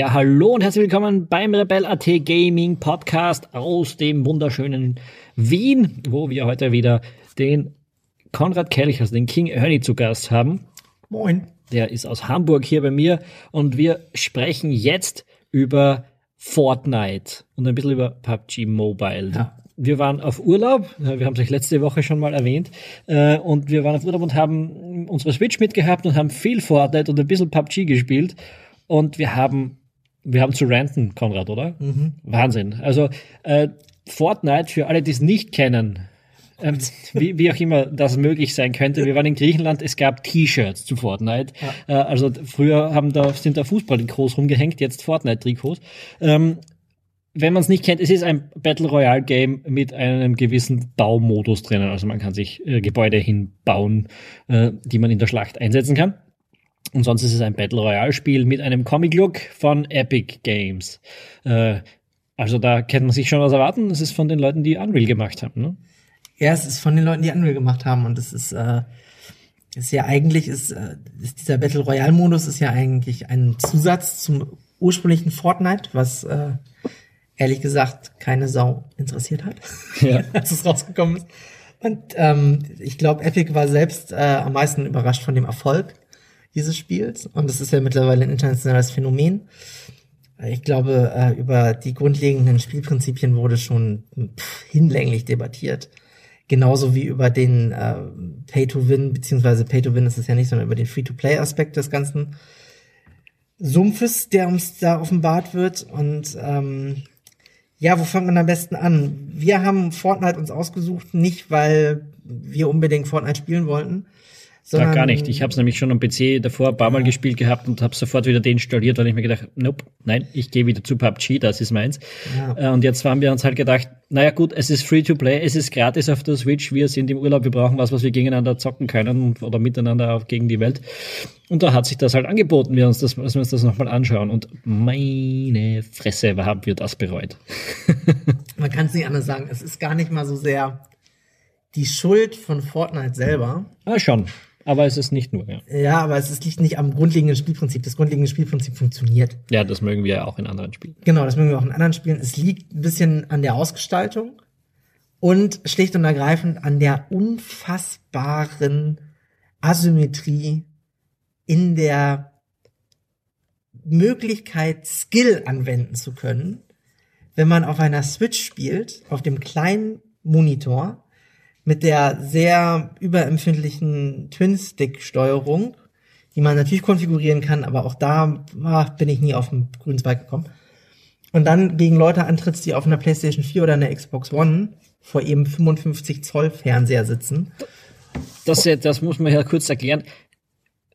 Ja, hallo und herzlich willkommen beim Rebel.at Gaming Podcast aus dem wunderschönen Wien, wo wir heute wieder den Konrad Kelch, also den King Ernie zu Gast haben. Moin. Der ist aus Hamburg hier bei mir und wir sprechen jetzt über Fortnite und ein bisschen über PUBG Mobile. Ja. Wir waren auf Urlaub, wir haben es euch letzte Woche schon mal erwähnt, äh, und wir waren auf Urlaub und haben unsere Switch mitgehabt und haben viel Fortnite und ein bisschen PUBG gespielt. Und wir haben, wir haben zu ranten, Konrad, oder? Mhm. Wahnsinn. Also äh, Fortnite, für alle, die es nicht kennen, ähm, wie, wie auch immer das möglich sein könnte. Wir waren in Griechenland, es gab T-Shirts zu Fortnite. Ja. Äh, also früher haben da, sind da Fußball-Trikots rumgehängt, jetzt Fortnite-Trikots. Ähm, wenn man es nicht kennt, es ist ein Battle Royale Game mit einem gewissen Baumodus drinnen. Also man kann sich äh, Gebäude hinbauen, äh, die man in der Schlacht einsetzen kann. Und sonst ist es ein Battle Royale Spiel mit einem Comic Look von Epic Games. Äh, also da kennt man sich schon was erwarten. Es ist von den Leuten, die Unreal gemacht haben. Ne? Ja, es ist von den Leuten, die Unreal gemacht haben. Und es ist, äh, ist ja eigentlich, ist, äh, ist dieser Battle Royale Modus ist ja eigentlich ein Zusatz zum ursprünglichen Fortnite, was äh, ehrlich gesagt keine Sau interessiert hat, ja. als es rausgekommen ist. Und ähm, ich glaube, Epic war selbst äh, am meisten überrascht von dem Erfolg dieses Spiels. Und das ist ja mittlerweile ein internationales Phänomen. Ich glaube, äh, über die grundlegenden Spielprinzipien wurde schon hinlänglich debattiert. Genauso wie über den äh, Pay-to-Win, beziehungsweise Pay-to-Win ist es ja nicht, sondern über den Free-to-Play-Aspekt des ganzen Sumpfes, der uns da offenbart wird. Und ähm, ja, wo fängt man am besten an? Wir haben Fortnite uns ausgesucht, nicht weil wir unbedingt Fortnite spielen wollten, sondern, gar nicht. Ich habe es nämlich schon am PC davor ein paar Mal ja. gespielt gehabt und habe sofort wieder deinstalliert, weil ich mir gedacht, nope, nein, ich gehe wieder zu PUBG, das ist meins. Ja. Äh, und jetzt haben wir uns halt gedacht, naja gut, es ist free to play, es ist gratis auf der Switch, wir sind im Urlaub, wir brauchen was, was wir gegeneinander zocken können oder miteinander auch gegen die Welt. Und da hat sich das halt angeboten, wir uns das, dass wir uns das nochmal anschauen. Und meine Fresse, haben wir das bereut. Man kann es nicht anders sagen. Es ist gar nicht mal so sehr die Schuld von Fortnite selber. Ah, schon. Aber es ist nicht nur, ja. Ja, aber es ist, liegt nicht am grundlegenden Spielprinzip. Das grundlegende Spielprinzip funktioniert. Ja, das mögen wir ja auch in anderen Spielen. Genau, das mögen wir auch in anderen Spielen. Es liegt ein bisschen an der Ausgestaltung und schlicht und ergreifend an der unfassbaren Asymmetrie in der Möglichkeit, Skill anwenden zu können, wenn man auf einer Switch spielt, auf dem kleinen Monitor mit der sehr überempfindlichen Twin-Stick-Steuerung, die man natürlich konfigurieren kann, aber auch da ach, bin ich nie auf den grünen Zweig gekommen. Und dann gegen Leute antrittst, die auf einer PlayStation 4 oder einer Xbox One vor eben 55 Zoll Fernseher sitzen. Das, das muss man ja kurz erklären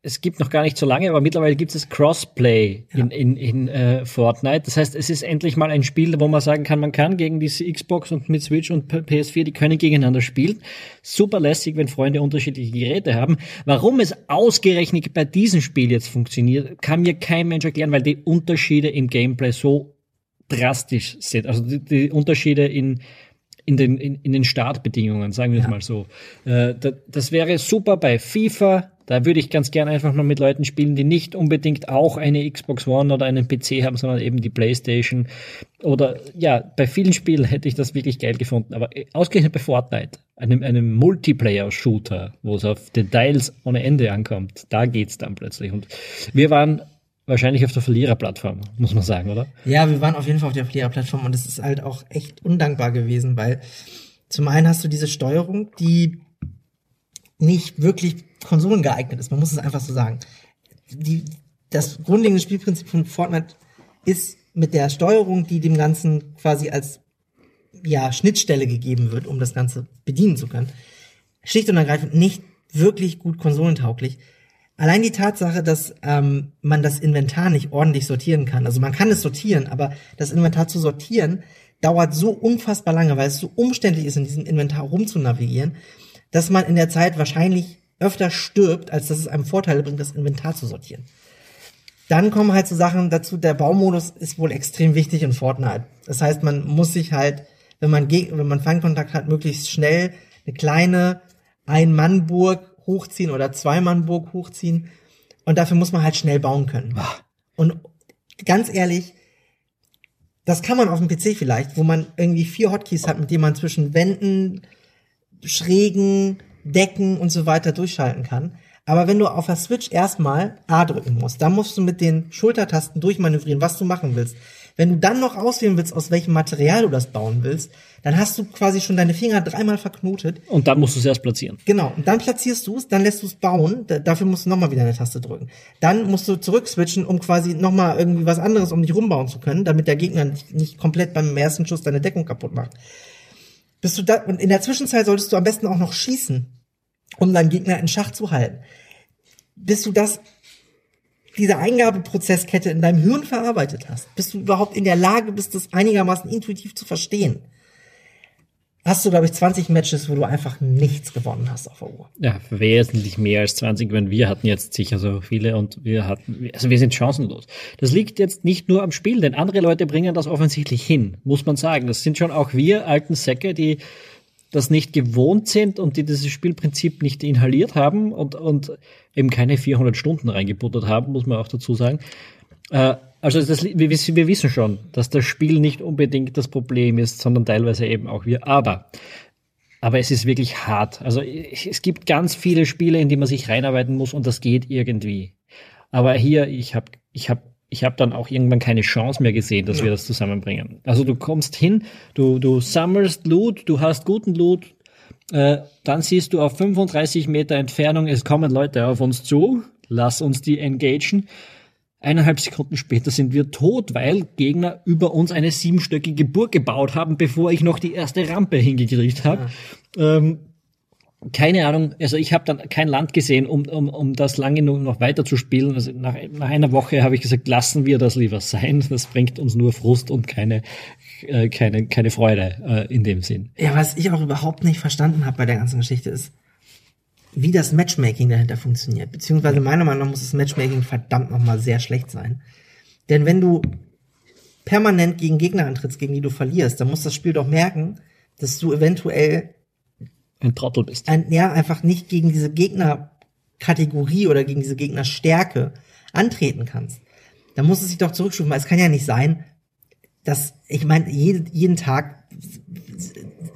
es gibt noch gar nicht so lange, aber mittlerweile gibt es Crossplay ja. in, in, in äh, Fortnite. Das heißt, es ist endlich mal ein Spiel, wo man sagen kann, man kann gegen diese Xbox und mit Switch und PS4, die können gegeneinander spielen. Super lässig, wenn Freunde unterschiedliche Geräte haben. Warum es ausgerechnet bei diesem Spiel jetzt funktioniert, kann mir kein Mensch erklären, weil die Unterschiede im Gameplay so drastisch sind. Also die, die Unterschiede in in den, in, in den Startbedingungen, sagen wir es mal so. Äh, da, das wäre super bei FIFA, da würde ich ganz gerne einfach mal mit Leuten spielen, die nicht unbedingt auch eine Xbox One oder einen PC haben, sondern eben die PlayStation. Oder ja, bei vielen Spielen hätte ich das wirklich geil gefunden. Aber ausgerechnet bei Fortnite, einem, einem Multiplayer-Shooter, wo es auf Details ohne Ende ankommt, da geht's dann plötzlich. Und wir waren wahrscheinlich auf der Verliererplattform, muss man sagen, oder? Ja, wir waren auf jeden Fall auf der Verliererplattform und es ist halt auch echt undankbar gewesen, weil zum einen hast du diese Steuerung, die nicht wirklich Konsolen geeignet ist. Man muss es einfach so sagen. Die, das grundlegende Spielprinzip von Fortnite ist mit der Steuerung, die dem Ganzen quasi als ja, Schnittstelle gegeben wird, um das Ganze bedienen zu können, schlicht und ergreifend nicht wirklich gut konsolentauglich. Allein die Tatsache, dass ähm, man das Inventar nicht ordentlich sortieren kann. Also man kann es sortieren, aber das Inventar zu sortieren dauert so unfassbar lange, weil es so umständlich ist, in diesem Inventar rumzunavigieren, dass man in der Zeit wahrscheinlich öfter stirbt, als dass es einem Vorteile bringt, das Inventar zu sortieren. Dann kommen halt so Sachen dazu, der Baumodus ist wohl extrem wichtig in Fortnite. Das heißt, man muss sich halt, wenn man, wenn man Feindkontakt hat, möglichst schnell eine kleine Ein-Mann-Burg hochziehen oder Zwei-Mann-Burg hochziehen. Und dafür muss man halt schnell bauen können. Und ganz ehrlich, das kann man auf dem PC vielleicht, wo man irgendwie vier Hotkeys hat, mit denen man zwischen Wänden, Schrägen, Decken und so weiter durchschalten kann. Aber wenn du auf der Switch erstmal A drücken musst, dann musst du mit den Schultertasten durchmanövrieren, was du machen willst. Wenn du dann noch auswählen willst, aus welchem Material du das bauen willst, dann hast du quasi schon deine Finger dreimal verknotet. Und dann musst du es erst platzieren. Genau, und dann platzierst du es, dann lässt du es bauen, da, dafür musst du nochmal wieder eine Taste drücken. Dann musst du zurückswitchen, um quasi nochmal irgendwie was anderes um dich rumbauen zu können, damit der Gegner nicht, nicht komplett beim ersten Schuss deine Deckung kaputt macht. Bist du da, und in der Zwischenzeit solltest du am besten auch noch schießen, um deinen Gegner in Schach zu halten. Bis du das diese Eingabeprozesskette in deinem Hirn verarbeitet hast, bis du überhaupt in der Lage bist, das einigermaßen intuitiv zu verstehen, hast du, glaube ich, 20 Matches, wo du einfach nichts gewonnen hast auf der Uhr. Ja, wesentlich mehr als 20, wenn wir hatten jetzt sicher so viele und wir hatten, also wir sind chancenlos. Das liegt jetzt nicht nur am Spiel, denn andere Leute bringen das offensichtlich hin, muss man sagen. Das sind schon auch wir alten Säcke, die das nicht gewohnt sind und die dieses Spielprinzip nicht inhaliert haben und, und eben keine 400 Stunden reingebuttert haben, muss man auch dazu sagen. Äh, also das, wir, wir wissen schon, dass das Spiel nicht unbedingt das Problem ist, sondern teilweise eben auch wir. Aber aber es ist wirklich hart. Also es gibt ganz viele Spiele, in die man sich reinarbeiten muss und das geht irgendwie. Aber hier, ich habe ich hab ich habe dann auch irgendwann keine Chance mehr gesehen, dass ja. wir das zusammenbringen. Also du kommst hin, du, du sammelst Loot, du hast guten Loot, äh, dann siehst du auf 35 Meter Entfernung, es kommen Leute auf uns zu, lass uns die engagen. Eineinhalb Sekunden später sind wir tot, weil Gegner über uns eine siebenstöckige Burg gebaut haben, bevor ich noch die erste Rampe hingekriegt habe. Ja. Ähm, keine Ahnung, also ich habe dann kein Land gesehen, um, um, um das lange noch weiter zu spielen. Also nach, nach einer Woche habe ich gesagt, lassen wir das lieber sein. Das bringt uns nur Frust und keine, äh, keine, keine Freude äh, in dem Sinn. Ja, was ich auch überhaupt nicht verstanden habe bei der ganzen Geschichte ist, wie das Matchmaking dahinter funktioniert. Beziehungsweise meiner Meinung nach muss das Matchmaking verdammt nochmal sehr schlecht sein. Denn wenn du permanent gegen Gegner antrittst, gegen die du verlierst, dann muss das Spiel doch merken, dass du eventuell ein Trottel bist. Ein, ja, einfach nicht gegen diese Gegnerkategorie oder gegen diese Gegnerstärke antreten kannst. Da muss es sich doch zurückstufen, weil es kann ja nicht sein, dass, ich meine, jeden, jeden Tag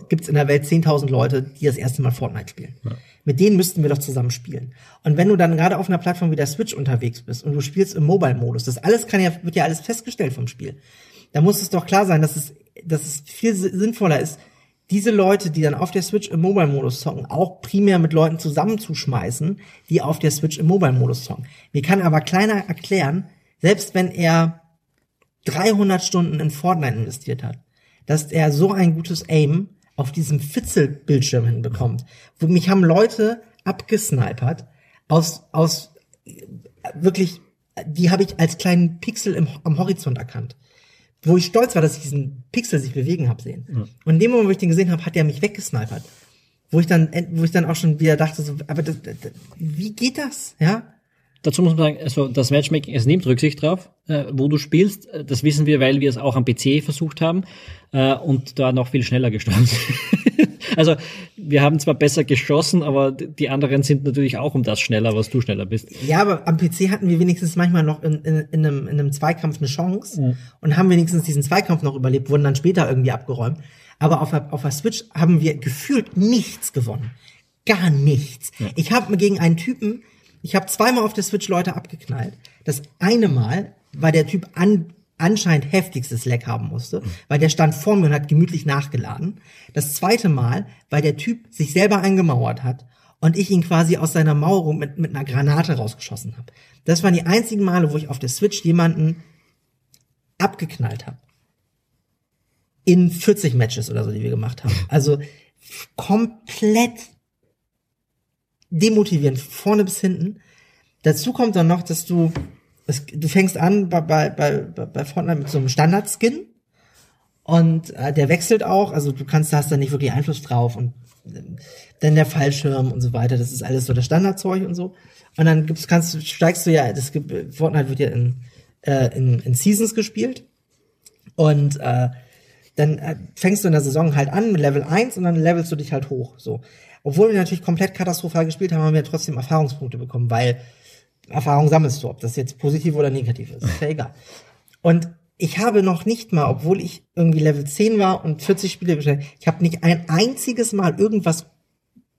gibt es in der Welt 10.000 Leute, die das erste Mal Fortnite spielen. Ja. Mit denen müssten wir doch zusammen spielen. Und wenn du dann gerade auf einer Plattform wie der Switch unterwegs bist und du spielst im Mobile-Modus, das alles kann ja, wird ja alles festgestellt vom Spiel. Da muss es doch klar sein, dass es, dass es viel sinnvoller ist, diese Leute, die dann auf der Switch im Mobile-Modus zocken, auch primär mit Leuten zusammenzuschmeißen, die auf der Switch im Mobile-Modus zocken. Mir kann aber kleiner erklären, selbst wenn er 300 Stunden in Fortnite investiert hat, dass er so ein gutes Aim auf diesem Fitzel-Bildschirm hinbekommt. Wo mich haben Leute abgesnipert aus, aus wirklich, die habe ich als kleinen Pixel im, am Horizont erkannt wo ich stolz war, dass ich diesen Pixel sich bewegen habe sehen. Ja. Und in dem Moment, wo ich den gesehen habe, hat er mich weggesnipert. Wo ich dann, wo ich dann auch schon wieder dachte, so, aber das, das, wie geht das? Ja? Dazu muss man sagen, also das Matchmaking, es nimmt Rücksicht drauf, äh, wo du spielst. Das wissen wir, weil wir es auch am PC versucht haben äh, und da noch viel schneller gestorben sind. also wir haben zwar besser geschossen, aber die anderen sind natürlich auch um das schneller, was du schneller bist. Ja, aber am PC hatten wir wenigstens manchmal noch in, in, in, einem, in einem Zweikampf eine Chance mhm. und haben wenigstens diesen Zweikampf noch überlebt, wurden dann später irgendwie abgeräumt. Aber auf der, auf der Switch haben wir gefühlt nichts gewonnen. Gar nichts. Ja. Ich habe gegen einen Typen ich habe zweimal auf der Switch Leute abgeknallt. Das eine Mal, weil der Typ an, anscheinend heftigstes Leck haben musste, weil der stand vor mir und hat gemütlich nachgeladen. Das zweite Mal, weil der Typ sich selber eingemauert hat und ich ihn quasi aus seiner Mauerung mit, mit einer Granate rausgeschossen habe. Das waren die einzigen Male, wo ich auf der Switch jemanden abgeknallt habe. In 40 Matches oder so, die wir gemacht haben. Also komplett demotivierend, vorne bis hinten. Dazu kommt dann noch, dass du, es, du fängst an bei, bei, bei, bei Fortnite mit so einem Standard-Skin und äh, der wechselt auch, also du kannst, hast da nicht wirklich Einfluss drauf und äh, dann der Fallschirm und so weiter, das ist alles so das Standardzeug und so. Und dann gibt's, kannst, steigst du ja, das gibt, Fortnite wird ja in, äh, in, in Seasons gespielt und äh, dann äh, fängst du in der Saison halt an mit Level 1 und dann levelst du dich halt hoch. So. Obwohl wir natürlich komplett katastrophal gespielt haben, haben wir trotzdem Erfahrungspunkte bekommen, weil Erfahrung sammelst du, ob das jetzt positiv oder negativ ist. Ist ja egal. Und ich habe noch nicht mal, obwohl ich irgendwie Level 10 war und 40 Spiele gestellt, ich habe nicht ein einziges Mal irgendwas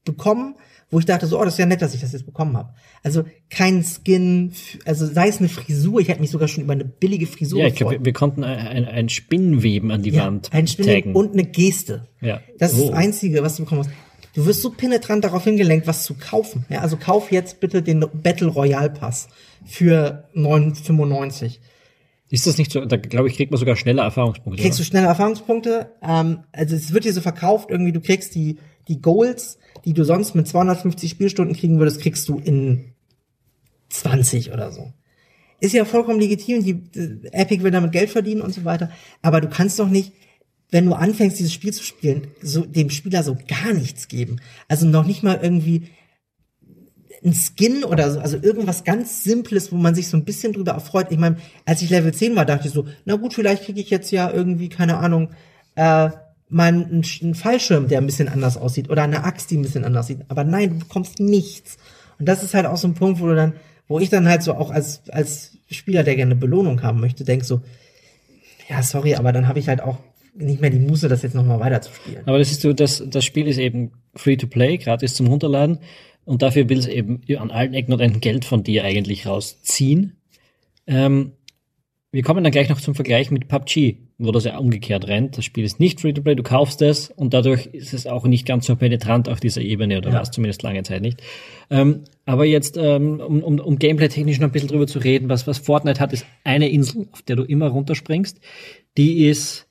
bekommen, wo ich dachte so, oh, das ist ja nett, dass ich das jetzt bekommen habe. Also kein Skin, also sei es eine Frisur, ich hätte mich sogar schon über eine billige Frisur Ja, ich glaube, wir, wir, konnten ein, ein Spinnenweben an die ja, Wand ein Spinnenweben und eine Geste. Ja. Das ist Oh. das Einzige, was du bekommen hast. Du wirst so penetrant darauf hingelenkt, was zu kaufen. Ja, also kauf jetzt bitte den Battle Royale Pass für 9,95. Ist das nicht so, da glaube ich, kriegt man sogar schneller Erfahrungspunkte. kriegst du schnelle Erfahrungspunkte. Ähm, also es wird dir so verkauft, irgendwie du kriegst die, die Goals, die du sonst mit 250 Spielstunden kriegen würdest, kriegst du in 20 oder so. Ist ja vollkommen legitim, die äh, Epic will damit Geld verdienen und so weiter. Aber du kannst doch nicht, wenn du anfängst, dieses Spiel zu spielen, so dem Spieler so gar nichts geben. Also noch nicht mal irgendwie ein Skin oder so, also irgendwas ganz Simples, wo man sich so ein bisschen drüber erfreut. Ich meine, als ich Level 10 war, dachte ich so, na gut, vielleicht kriege ich jetzt ja irgendwie, keine Ahnung, äh, mal einen, einen Fallschirm, der ein bisschen anders aussieht oder eine Axt, die ein bisschen anders sieht. Aber nein, du bekommst nichts. Und das ist halt auch so ein Punkt, wo du dann, wo ich dann halt so auch als, als Spieler, der gerne Belohnung haben möchte, denk so, ja, sorry, aber dann habe ich halt auch nicht mehr die Muße, das jetzt nochmal weiterzuspielen. Aber das ist so, das, das Spiel ist eben free to play, gratis zum Runterladen. Und dafür will es eben an allen Ecken und Enden Geld von dir eigentlich rausziehen. Ähm, wir kommen dann gleich noch zum Vergleich mit PUBG, wo das ja umgekehrt rennt. Das Spiel ist nicht free to play, du kaufst es und dadurch ist es auch nicht ganz so penetrant auf dieser Ebene oder Ja. war es zumindest lange Zeit nicht. Ähm, aber jetzt, ähm, um, um, um gameplay-technisch noch ein bisschen drüber zu reden, was, was Fortnite hat, ist eine Insel, auf der du immer runterspringst. Die ist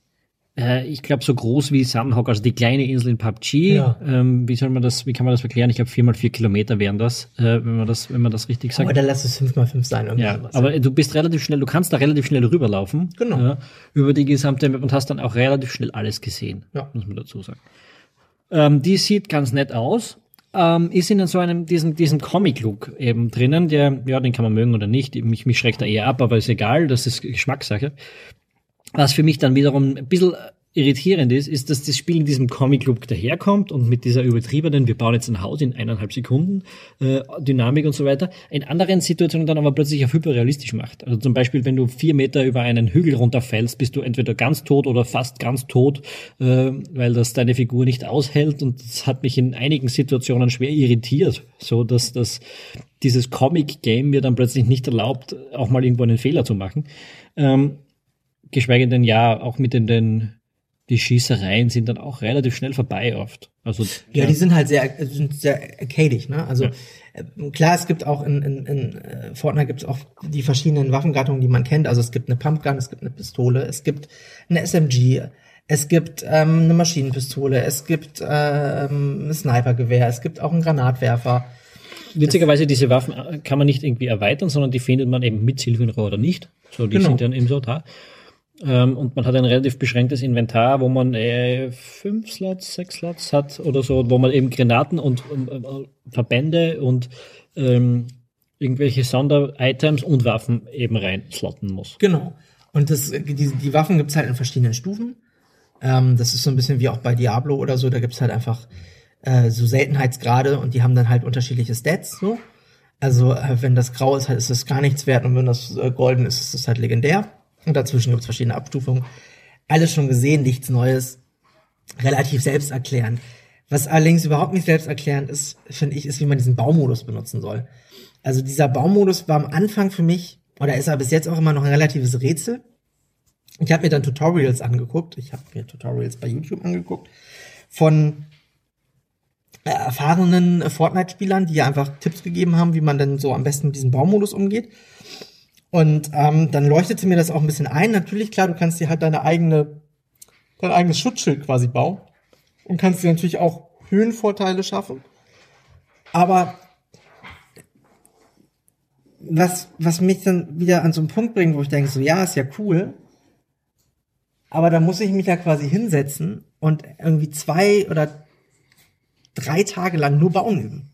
äh, ich glaube, so groß wie Sunhawk, also die kleine Insel in PUBG. Ja. Ähm, wie soll man das, wie kann man das erklären? Ich glaube, vier mal vier Kilometer wären das, äh, wenn man das, wenn man das richtig sagt. Oder lass es 5x5 sein, irgendwie Ja, sowas. aber du bist relativ schnell, du kannst da relativ schnell rüberlaufen. Genau. Ja, über die gesamte Map und hast dann auch relativ schnell alles gesehen. Ja. Muss man dazu sagen. Ähm, die sieht ganz nett aus. Ähm, ist in so einem, diesen, diesen Comic-Look eben drinnen, der, ja, den kann man mögen oder nicht. Mich, mich schreckt er eher ab, aber ist egal, das ist Geschmackssache. Was für mich dann wiederum ein bisschen irritierend ist, ist, dass das Spiel in diesem Comic-Look daherkommt und mit dieser übertriebenen, wir bauen jetzt ein Haus in eineinhalb Sekunden, äh, Dynamik und so weiter, in anderen Situationen dann aber plötzlich auf hyperrealistisch macht. Also zum Beispiel, wenn du vier Meter über einen Hügel runterfällst, bist du entweder ganz tot oder fast ganz tot, äh, weil das deine Figur nicht aushält und das hat mich in einigen Situationen schwer irritiert, so dass das dieses Comic-Game mir dann plötzlich nicht erlaubt, auch mal irgendwo einen Fehler zu machen. Ähm, geschweige denn ja, auch mit den, den die Schießereien sind dann auch relativ schnell vorbei oft. Also Ja, die sind halt sehr, sind sehr arcadisch, ne? Also Ja. äh, klar, es gibt auch in, in, in äh, Fortnite gibt es auch die verschiedenen Waffengattungen, die man kennt. Also es gibt eine Pumpgun, es gibt eine Pistole, es gibt eine SMG, es gibt ähm, eine Maschinenpistole, es gibt ähm, ein Snipergewehr, es gibt auch einen Granatwerfer. witzigerweise diese Waffen äh, kann man nicht irgendwie erweitern, sondern die findet man eben mit Silvenrohr oder nicht. So, die Genau. sind dann eben so da. Ähm, und man hat ein relativ beschränktes Inventar, wo man äh, fünf Slots, sechs Slots hat oder so, wo man eben Granaten und äh, Verbände und ähm, irgendwelche Sonder-Items und Waffen eben rein slotten muss. Genau. Und das, die, die Waffen gibt's halt in verschiedenen Stufen. Ähm, das ist so ein bisschen wie auch bei Diablo oder so. Da gibt's halt einfach äh, so Seltenheitsgrade und die haben dann halt unterschiedliche Stats. So. Also äh, wenn das grau ist, halt ist es gar nichts wert und wenn das äh, golden ist, ist es halt legendär. Und dazwischen gibt's verschiedene Abstufungen. Alles schon gesehen, nichts Neues. Relativ selbsterklärend. Was allerdings überhaupt nicht selbsterklärend ist, finde ich, ist, wie man diesen Baumodus benutzen soll. Also dieser Baumodus war am Anfang für mich, oder ist er bis jetzt auch immer noch ein relatives Rätsel. Ich habe mir dann Tutorials angeguckt. Ich habe mir Tutorials bei YouTube angeguckt von äh, erfahrenen Fortnite-Spielern, die ja einfach Tipps gegeben haben, wie man denn so am besten mit diesem Baumodus umgeht. Und ähm, dann leuchtete mir das auch ein bisschen ein. Natürlich, klar, du kannst dir halt deine eigene, dein eigenes Schutzschild quasi bauen und kannst dir natürlich auch Höhenvorteile schaffen. Aber was, was mich dann wieder an so einen Punkt bringt, wo ich denke, so ja, ist ja cool, aber da muss ich mich ja quasi hinsetzen und irgendwie zwei oder drei Tage lang nur bauen üben.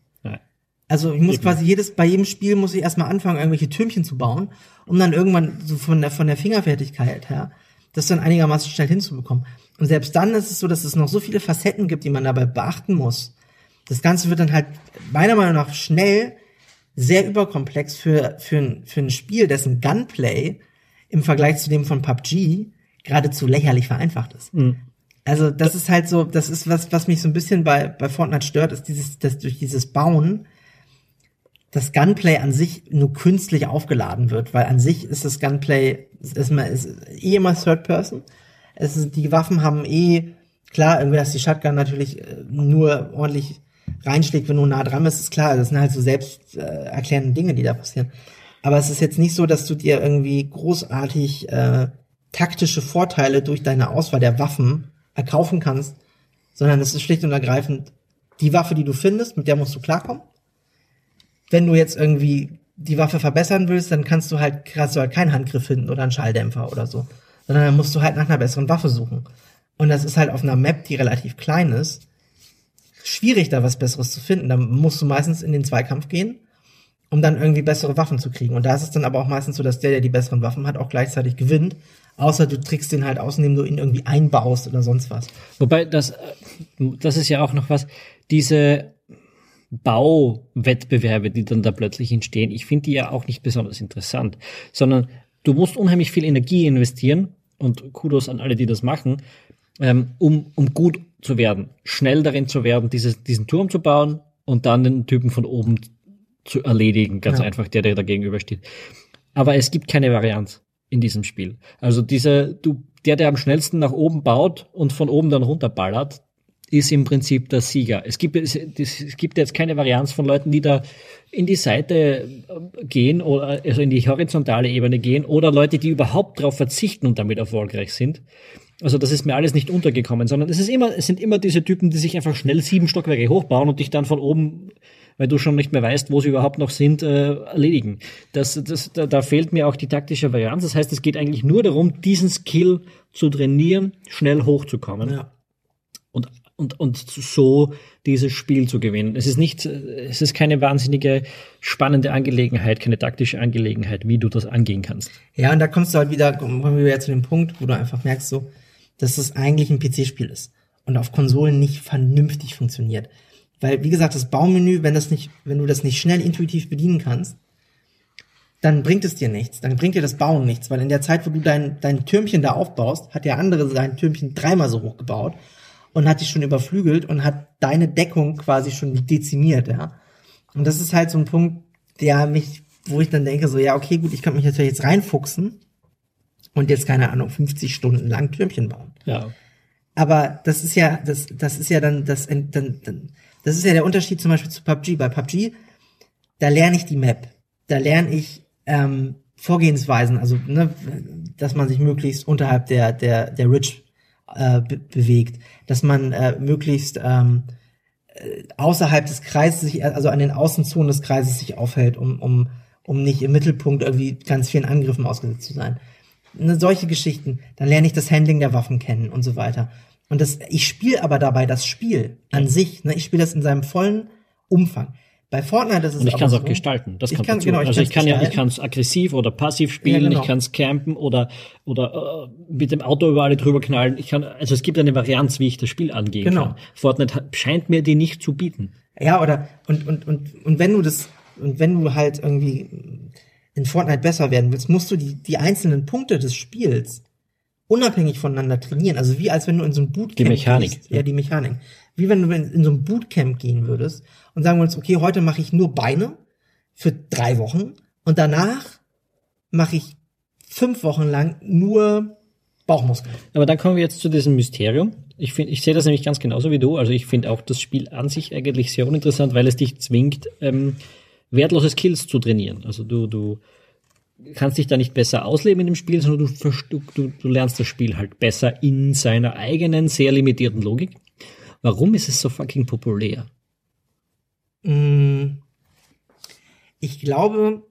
Also ich muss Eben. quasi jedes, bei jedem Spiel muss ich erstmal anfangen, irgendwelche Türmchen zu bauen, um dann irgendwann so von der, von der Fingerfertigkeit her, das dann einigermaßen schnell hinzubekommen. Und selbst dann ist es so, dass es noch so viele Facetten gibt, die man dabei beachten muss. Das Ganze wird dann halt meiner Meinung nach schnell sehr überkomplex für, für, ein, für ein Spiel, dessen Gunplay im Vergleich zu dem von PUBG geradezu lächerlich vereinfacht ist. Mhm. Also das ist halt so, das ist was, was mich so ein bisschen bei, bei Fortnite stört, ist dieses, dass durch dieses Bauen das Gunplay an sich nur künstlich aufgeladen wird, weil an sich ist das Gunplay ist, ist, ist eh immer Third Person. Es ist, die Waffen haben eh, klar, irgendwie, dass die Shotgun natürlich äh, nur ordentlich reinschlägt, wenn du nah dran bist, ist klar. Das sind halt so selbst äh, erklärende Dinge, die da passieren. Aber es ist jetzt nicht so, dass du dir irgendwie großartig äh, taktische Vorteile durch deine Auswahl der Waffen erkaufen kannst, sondern es ist schlicht und ergreifend die Waffe, die du findest, mit der musst du klarkommen. Wenn du jetzt irgendwie die Waffe verbessern willst, dann kannst du halt, kannst du halt keinen Handgriff finden oder einen Schalldämpfer oder so. Sondern dann musst du halt nach einer besseren Waffe suchen. Und das ist halt auf einer Map, die relativ klein ist, schwierig, da was Besseres zu finden. Da musst du meistens in den Zweikampf gehen, um dann irgendwie bessere Waffen zu kriegen. Und da ist es dann aber auch meistens so, dass der, der die besseren Waffen hat, auch gleichzeitig gewinnt. Außer du trickst den halt aus, indem du ihn irgendwie einbaust oder sonst was. Wobei, das, das ist ja auch noch was, diese Bauwettbewerbe, die dann da plötzlich entstehen, ich finde die ja auch nicht besonders interessant, sondern du musst unheimlich viel Energie investieren und Kudos an alle, die das machen, ähm, um, um gut zu werden, schnell darin zu werden, dieses, diesen Turm zu bauen und dann den Typen von oben zu erledigen, ganz ja. einfach, der, der da gegenübersteht. Aber es gibt keine Varianz in diesem Spiel. Also dieser, du, der, der am schnellsten nach oben baut und von oben dann runterballert, ist im Prinzip der Sieger. Es gibt, es, es gibt jetzt keine Varianz von Leuten, die da in die Seite äh, gehen oder also in die horizontale Ebene gehen oder Leute, die überhaupt darauf verzichten und damit erfolgreich sind. Also das ist mir alles nicht untergekommen, sondern es ist immer, es sind immer diese Typen, die sich einfach schnell sieben Stockwerke hochbauen und dich dann von oben, weil du schon nicht mehr weißt, wo sie überhaupt noch sind, äh, erledigen. Das, das, da, da fehlt mir auch die taktische Varianz. Das heißt, es geht eigentlich nur darum, diesen Skill zu trainieren, schnell hochzukommen. Ja. Und und, so dieses Spiel zu gewinnen. Es ist nicht, es ist keine wahnsinnige spannende Angelegenheit, keine taktische Angelegenheit, wie du das angehen kannst. Ja, und da kommst du halt wieder, kommen wir wieder zu dem Punkt, wo du einfach merkst so, dass es eigentlich ein PC-Spiel ist und auf Konsolen nicht vernünftig funktioniert. Weil, wie gesagt, das Baumenü, wenn das nicht, wenn du das nicht schnell intuitiv bedienen kannst, dann bringt es dir nichts. Dann bringt dir das Bauen nichts, weil in der Zeit, wo du dein, dein Türmchen da aufbaust, hat der andere sein Türmchen dreimal so hoch gebaut und hat dich schon überflügelt und hat deine Deckung quasi schon dezimiert, ja. Und das ist halt so ein Punkt, der mich, wo ich dann denke, so, ja, okay, gut, ich kann mich natürlich jetzt reinfuchsen und jetzt, keine Ahnung, 50 Stunden lang Türmchen bauen. Ja. Aber das ist ja, das, das ist ja dann, das, dann, dann, das ist ja der Unterschied zum Beispiel zu PUBG. Bei PUBG, da lerne ich die Map. Da lerne ich ähm, Vorgehensweisen, also ne, dass man sich möglichst unterhalb der, der, der Ridge äh, be bewegt, dass man äh, möglichst ähm, äh, außerhalb des Kreises, sich, also an den Außenzonen des Kreises sich aufhält, um, um, um nicht im Mittelpunkt irgendwie ganz vielen Angriffen ausgesetzt zu sein ne, solche Geschichten. Dann lerne ich das Handling der Waffen kennen und so weiter. Und das, ich spiele aber dabei das Spiel an sich. Ne, ich spiele das in seinem vollen Umfang. Bei Fortnite ist es Und ich kann es auch so, gestalten. Das kann, genau, ich also ich kann ja, ich kann es aggressiv oder passiv spielen. Ja, genau. Ich kann es campen oder oder äh, mit dem Auto über alle drüber knallen. Ich kann, also es gibt eine Varianz, wie ich das Spiel angehen genau. kann. Fortnite scheint mir die nicht zu bieten. Ja, oder und und und und wenn du das und wenn du halt irgendwie in Fortnite besser werden willst, musst du die, die einzelnen Punkte des Spiels unabhängig voneinander trainieren. Also wie als wenn du in so ein Bootcamp Die Mechanik. Gehst. Ja, die Mechanik. Wie wenn du in, so ein Bootcamp gehen würdest und sagen würdest, okay, heute mache ich nur Beine für drei Wochen und danach mache ich fünf Wochen lang nur Bauchmuskeln. Aber dann kommen wir jetzt zu diesem Mysterium. Ich finde, ich sehe das nämlich ganz genauso wie du. Also ich finde auch das Spiel an sich eigentlich sehr uninteressant, weil es dich zwingt, ähm, wertlose Skills zu trainieren. Also du, du kannst dich da nicht besser ausleben in dem Spiel, sondern du, du, du lernst das Spiel halt besser in seiner eigenen, sehr limitierten Logik. Warum ist es so fucking populär? Mm, ich glaube.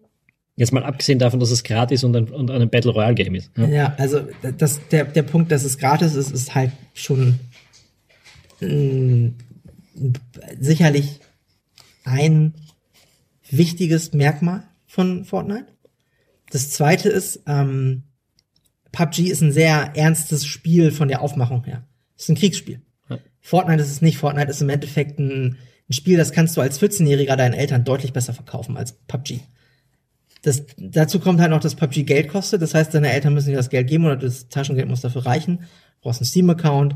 Jetzt mal abgesehen davon, dass es gratis und ein, und ein Battle Royale Game ist. Ja, ja also das, der, der Punkt, dass es gratis ist, ist halt schon mh, mm, sicherlich ein wichtiges Merkmal von Fortnite. Das zweite ist, ähm, PUBG ist ein sehr ernstes Spiel von der Aufmachung her. Es ist ein Kriegsspiel. Ja. Fortnite ist es nicht. Fortnite ist im Endeffekt ein, ein Spiel, das kannst du als 14-Jähriger deinen Eltern deutlich besser verkaufen als PUBG. das, dazu kommt halt noch, dass PUBG Geld kostet. Das heißt, deine Eltern müssen dir das Geld geben oder das Taschengeld muss dafür reichen. Du brauchst einen Steam-Account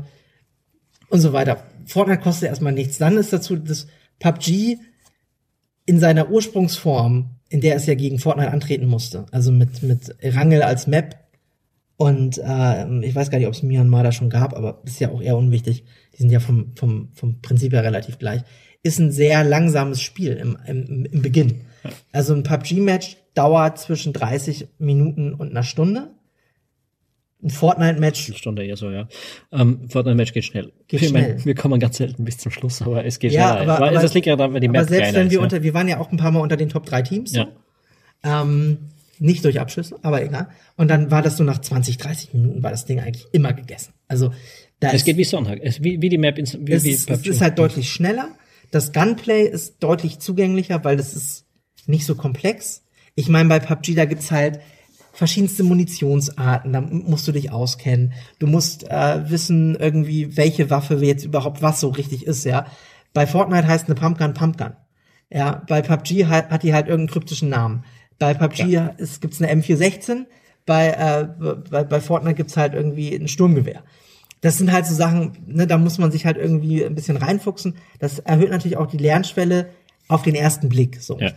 und so weiter. Fortnite kostet erstmal nichts. Dann ist dazu das PUBG in seiner Ursprungsform, in der es ja gegen Fortnite antreten musste. Also mit, mit Rangel als Map. Und äh, ich weiß gar nicht, ob es Myanmar da schon gab, aber ist ja auch eher unwichtig. Die sind ja vom, vom, vom Prinzip her relativ gleich. Ist ein sehr langsames Spiel im, im, im Beginn. Also ein PUBG-Match dauert zwischen 30 Minuten und einer Stunde. Ein Fortnite-Match. Eine Stunde eher so, ja. Ähm, Fortnite-Match geht schnell. Geht ich schnell. Mein, wir kommen ganz selten bis zum Schluss, aber es geht Ja, schneller. aber- aber- das liegt ja daran, weil die Aber Map selbst kleiner wenn ist, wir ja. unter, wir waren ja auch ein paar Mal unter den Top 3 Teams. Ja. Ähm, nicht durch Abschüsse, aber egal. Und dann war das so nach 20, 30 Minuten war das Ding eigentlich immer gegessen. Also da Es ist, geht wie Sonntag. Es, wie, wie die Map ins, wie, es, wie ist, es ist halt deutlich schneller. Das Gunplay ist deutlich zugänglicher, weil das ist nicht so komplex. Ich meine, bei PUBG, da gibt's halt verschiedenste Munitionsarten, da musst du dich auskennen. Du musst äh, wissen irgendwie, welche Waffe jetzt überhaupt was so richtig ist, ja. Bei Fortnite heißt eine Pumpgun Pumpgun. Ja, bei PUBG hat, hat die halt irgendeinen kryptischen Namen. Bei PUBG ist, gibt's eine M416, bei, äh, bei, bei Fortnite gibt's halt irgendwie ein Sturmgewehr. Das sind halt so Sachen, ne, da muss man sich halt irgendwie ein bisschen reinfuchsen. Das erhöht natürlich auch die Lernschwelle auf den ersten Blick. So. Ja.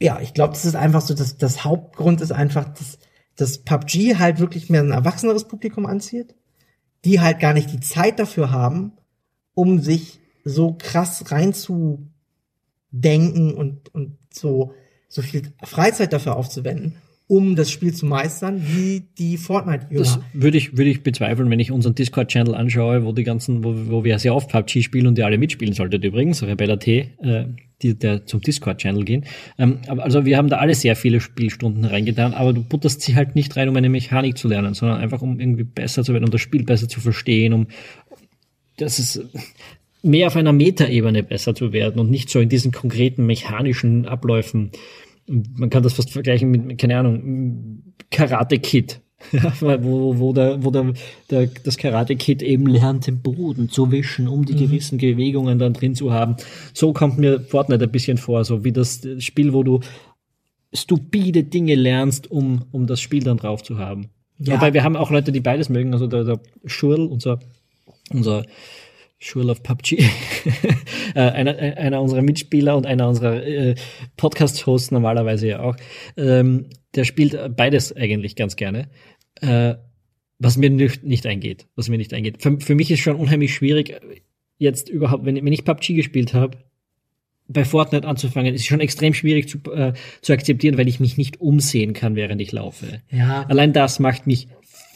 Ja, ich glaube, das ist einfach so, dass das Hauptgrund ist einfach, dass, dass PUBG halt wirklich mehr ein erwachseneres Publikum anzieht, die halt gar nicht die Zeit dafür haben, um sich so krass reinzudenken und, und so, so viel Freizeit dafür aufzuwenden, um das Spiel zu meistern, wie die Fortnite-Jünger. Das würde ich, würde ich bezweifeln, wenn ich unseren Discord-Channel anschaue, wo die ganzen, wo, wo wir sehr oft PUBG spielen und ihr alle mitspielen solltet übrigens, Rebella T, äh, die, der zum Discord-Channel gehen. Ähm, also wir haben da alle sehr viele Spielstunden reingetan, aber du butterst sie halt nicht rein, um eine Mechanik zu lernen, sondern einfach um irgendwie besser zu werden, um das Spiel besser zu verstehen, um das ist mehr auf einer Metaebene besser zu werden und nicht so in diesen konkreten mechanischen Abläufen. Man kann das fast vergleichen mit, keine Ahnung, Karate Kid. Wo, wo, der, wo der, der, das Karate Kid eben lernt, den Boden zu wischen, um die gewissen Bewegungen dann drin zu haben. So kommt mir Fortnite ein bisschen vor, so wie das Spiel, wo du stupide Dinge lernst, um, um das Spiel dann drauf zu haben. Ja. Wobei wir haben auch Leute, die beides mögen, also der, der Schurl, unser, unser Schurl of PUBG, äh, einer, einer unserer Mitspieler und einer unserer äh, Podcast-Hosts normalerweise ja auch, ähm, der spielt beides eigentlich ganz gerne. Äh, was mir nicht, nicht eingeht, was mir nicht eingeht. Für, für mich ist schon unheimlich schwierig, jetzt überhaupt, wenn, wenn ich PUBG gespielt habe, bei Fortnite anzufangen, ist schon extrem schwierig zu, äh, zu akzeptieren, weil ich mich nicht umsehen kann, während ich laufe. Ja. Allein das macht mich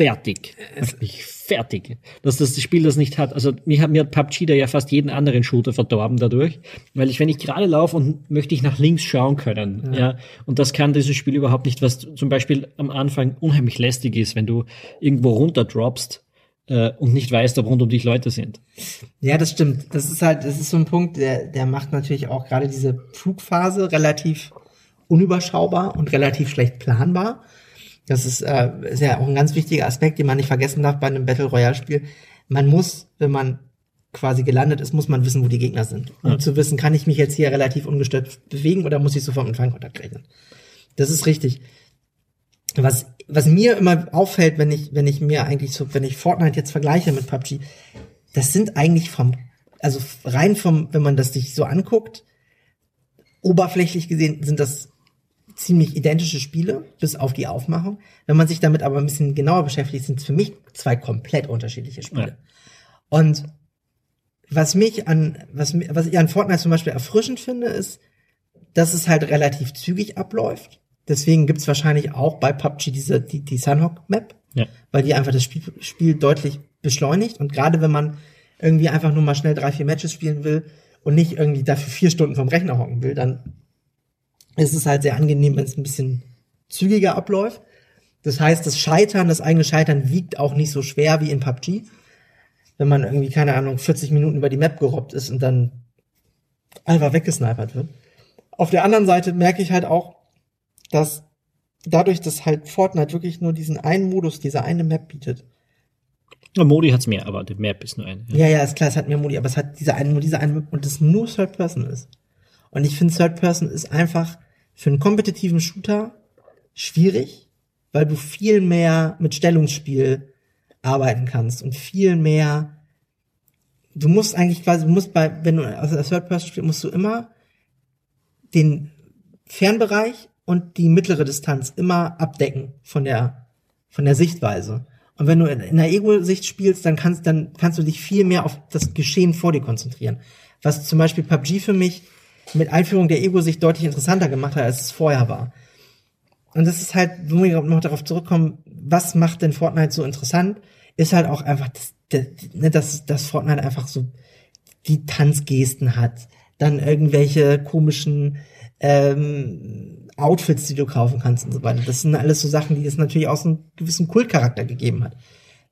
fertig. Macht mich fertig. Dass das Spiel das nicht hat. Also mir hat, mir hat PUBG da ja fast jeden anderen Shooter verdorben dadurch. Weil ich, wenn ich gerade laufe und möchte ich nach links schauen können, ja. und das kann dieses Spiel überhaupt nicht, was zum Beispiel am Anfang unheimlich lästig ist, wenn du irgendwo runterdroppst äh, und nicht weißt, ob rund um dich Leute sind. Ja, das stimmt. Das ist halt, das ist so ein Punkt, der, der macht natürlich auch gerade diese Flugphase relativ unüberschaubar und relativ schlecht planbar. Das ist, äh, ist ja auch ein ganz wichtiger Aspekt, den man nicht vergessen darf bei einem Battle Royale Spiel. Man muss, wenn man quasi gelandet ist, muss man wissen, wo die Gegner sind. Um zu wissen, kann ich mich jetzt hier relativ ungestört bewegen oder muss ich sofort mit Fangkontakt rechnen. Das ist richtig. Was, was mir immer auffällt, wenn ich, wenn ich mir eigentlich so, wenn ich Fortnite jetzt vergleiche mit PUBG, das sind eigentlich vom, also rein vom, wenn man das sich so anguckt, oberflächlich gesehen sind das ziemlich identische Spiele, bis auf die Aufmachung. Wenn man sich damit aber ein bisschen genauer beschäftigt, sind es für mich zwei komplett unterschiedliche Spiele. Ja. Und was mich an, was, was ich an Fortnite zum Beispiel erfrischend finde, ist, dass es halt relativ zügig abläuft. Deswegen gibt's wahrscheinlich auch bei PUBG diese, die, die Sunhawk-Map, Ja. weil die einfach das Spiel, Spiel deutlich beschleunigt. Und gerade wenn man irgendwie einfach nur mal schnell drei, vier Matches spielen will und nicht irgendwie dafür vier Stunden vom Rechner hocken will, dann ist es halt sehr angenehm, wenn es ein bisschen zügiger abläuft. Das heißt, das Scheitern, das eigene Scheitern wiegt auch nicht so schwer wie in PUBG. Wenn man irgendwie, keine Ahnung, 40 Minuten über die Map gerobbt ist und dann einfach weggesnipert wird. Auf der anderen Seite merke ich halt auch, dass dadurch, dass halt Fortnite wirklich nur diesen einen Modus, diese eine Map bietet. Ja, Modi hat's mehr, aber die Map ist nur eine. Ja, ja, ist klar, es hat mehr Modi, aber es hat diese eine, nur diese eine Map und es nur Third Person ist. Und ich finde, Third Person ist einfach für einen kompetitiven Shooter schwierig, weil du viel mehr mit Stellungsspiel arbeiten kannst und viel mehr du musst eigentlich quasi, du musst bei, wenn du also als Third Person spielst, musst du immer den Fernbereich und die mittlere Distanz immer abdecken von der, von der Sichtweise. Und wenn du in der Ego-Sicht spielst, dann kannst, dann kannst du dich viel mehr auf das Geschehen vor dir konzentrieren. Was zum Beispiel PUBG für mich mit Einführung der Ego-Sicht deutlich interessanter gemacht hat, als es vorher war. Und das ist halt, wo wir noch darauf zurückkommen, was macht denn Fortnite so interessant, ist halt auch einfach, dass, ne, dass, dass Fortnite einfach so die Tanzgesten hat, dann irgendwelche komischen ähm, Outfits, die du kaufen kannst und so weiter. Das sind alles so Sachen, die es natürlich auch so einen gewissen Kultcharakter gegeben hat.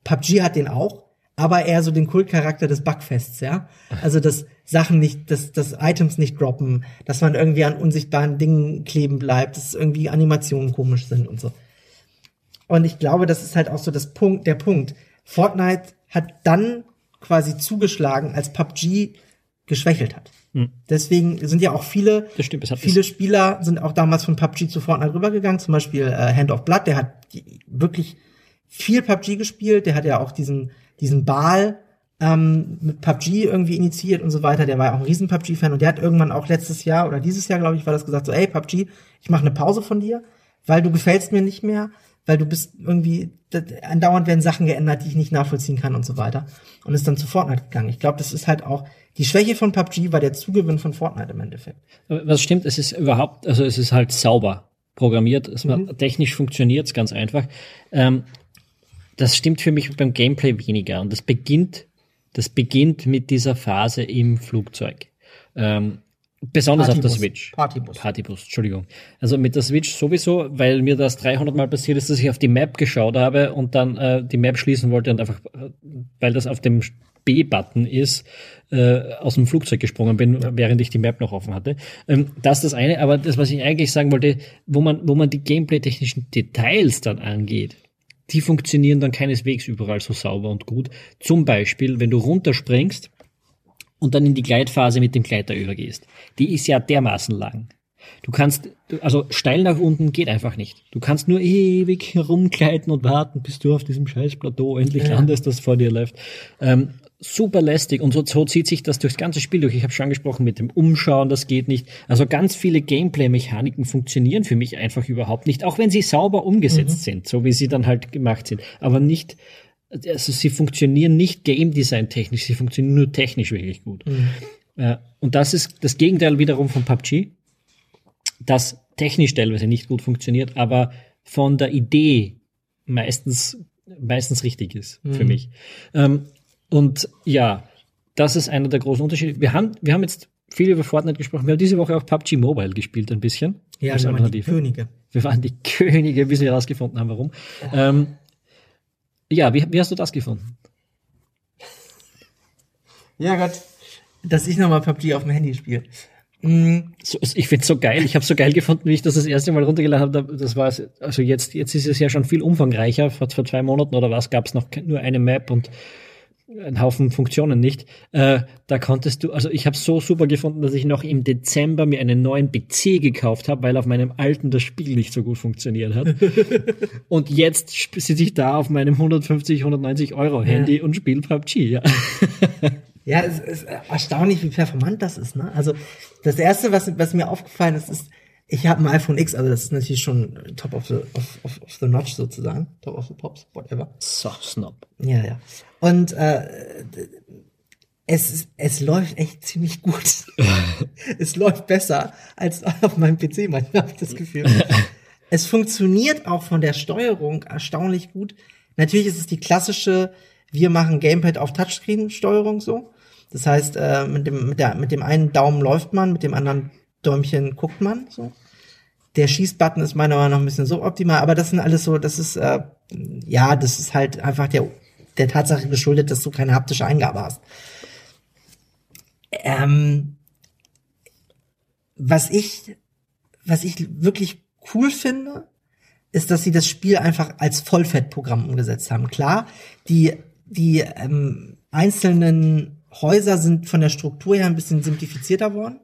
PUBG hat den auch, aber eher so den Kultcharakter des Bugfests, ja. Also dass Sachen nicht, dass, dass Items nicht droppen, dass man irgendwie an unsichtbaren Dingen kleben bleibt, dass irgendwie Animationen komisch sind und so. Und ich glaube, das ist halt auch so das Punkt, der Punkt. Fortnite hat dann quasi zugeschlagen, als PUBG geschwächelt hat. Hm. Deswegen sind ja auch viele, stimmt, viele Spieler sind auch damals von PUBG zu Fortnite rübergegangen. Zum Beispiel äh, Hand of Blood, der hat wirklich viel PUBG gespielt. Der hat ja auch diesen diesen Ball ähm, mit PUBG irgendwie initiiert und so weiter. Der war ja auch ein riesen PUBG-Fan und der hat irgendwann auch letztes Jahr oder dieses Jahr, glaube ich, war das gesagt so, ey PUBG, ich mache eine Pause von dir, weil du gefällst mir nicht mehr, weil du bist irgendwie andauernd werden Sachen geändert, die ich nicht nachvollziehen kann und so weiter. Und ist dann zu Fortnite gegangen. Ich glaube, das ist halt auch die Schwäche von PUBG war der Zugewinn von Fortnite im Endeffekt. Was stimmt, es ist überhaupt, also es ist halt sauber programmiert. Es mhm. Technisch funktioniert es ganz einfach. Ähm, das stimmt für mich beim Gameplay weniger. Und das beginnt, das beginnt mit dieser Phase im Flugzeug. Ähm, besonders Partybus. auf der Switch. Partybus. Partybus, Entschuldigung. Also mit der Switch sowieso, weil mir das 300 Mal passiert ist, dass ich auf die Map geschaut habe und dann äh, die Map schließen wollte und einfach, äh, weil das auf dem B-Button ist, äh, aus dem Flugzeug gesprungen bin, während ich die Map noch offen hatte. Ähm, das ist das eine, aber das, was ich eigentlich sagen wollte, wo man, wo man die gameplay-technischen Details dann angeht, die funktionieren dann keineswegs überall so sauber und gut. Zum Beispiel, wenn du runterspringst und dann in die Gleitphase mit dem Gleiter übergehst. Die ist ja dermaßen lang. Du kannst, also steil nach unten geht einfach nicht. Du kannst nur ewig herumgleiten und warten, bis du auf diesem scheiß Plateau endlich landest, das vor dir läuft. Ähm, super lästig und so, so zieht sich das durchs ganze Spiel durch. Ich habe schon angesprochen mit dem Umschauen, das geht nicht. Also ganz viele Gameplay-Mechaniken funktionieren für mich einfach überhaupt nicht, auch wenn sie sauber umgesetzt mhm. sind, so wie sie dann halt gemacht sind. Aber nicht, also sie funktionieren nicht Game Design technisch, sie funktionieren nur technisch wirklich gut. Mhm. Äh, und das ist das Gegenteil wiederum von PUBG, das technisch teilweise nicht gut funktioniert, aber von der Idee meistens meistens richtig ist mhm. für mich. Ähm, und ja, das ist einer der großen Unterschiede. Wir haben, wir haben jetzt viel über Fortnite gesprochen. Wir haben diese Woche auch PUBG Mobile gespielt, ein bisschen. Ja, wir waren die Könige. Wir waren die Könige, bis wir herausgefunden haben, warum. Ja, ähm, ja wie, wie hast du das gefunden? Ja, Gott. Dass ich nochmal PUBG auf dem Handy spiele. Mhm. So, ich find's so geil. Ich habe so geil gefunden, wie ich das das erste Mal runtergeladen habe. Das war also jetzt jetzt ist es ja schon viel umfangreicher. Vor, vor zwei Monaten oder was gab es noch nur eine Map und ein Haufen Funktionen nicht. Äh, da konntest du, also ich habe so super gefunden, dass ich noch im Dezember mir einen neuen PC gekauft habe, weil auf meinem alten das Spiel nicht so gut funktioniert hat. und jetzt sitze ich da auf meinem 150, 190 Euro Handy ja. und spiele PUBG. Ja. ja, es ist erstaunlich, wie performant das ist. Ne? Also das erste, was, was mir aufgefallen ist, ist ich habe ein iPhone X, also das ist natürlich schon top of the, of, of, of the notch sozusagen. Top of the pops, whatever. Soft Snob. Ja, ja. Und äh, es, es läuft echt ziemlich gut. es läuft besser als auf meinem PC manchmal, habe ich das Gefühl. es funktioniert auch von der Steuerung erstaunlich gut. Natürlich ist es die klassische, wir machen Gamepad auf Touchscreen-Steuerung so. Das heißt, äh, mit, dem, mit, der, mit dem einen Daumen läuft man, mit dem anderen Däumchen guckt man so. Der Schießbutton ist meiner Meinung nach ein bisschen so optimal, aber das sind alles so, das ist, äh, ja, das ist halt einfach der, der Tatsache geschuldet, dass du keine haptische Eingabe hast. Ähm, was ich, was ich wirklich cool finde, ist, dass sie das Spiel einfach als Vollfettprogramm umgesetzt haben. Klar, die, die ähm, einzelnen Häuser sind von der Struktur her ein bisschen simplifizierter worden.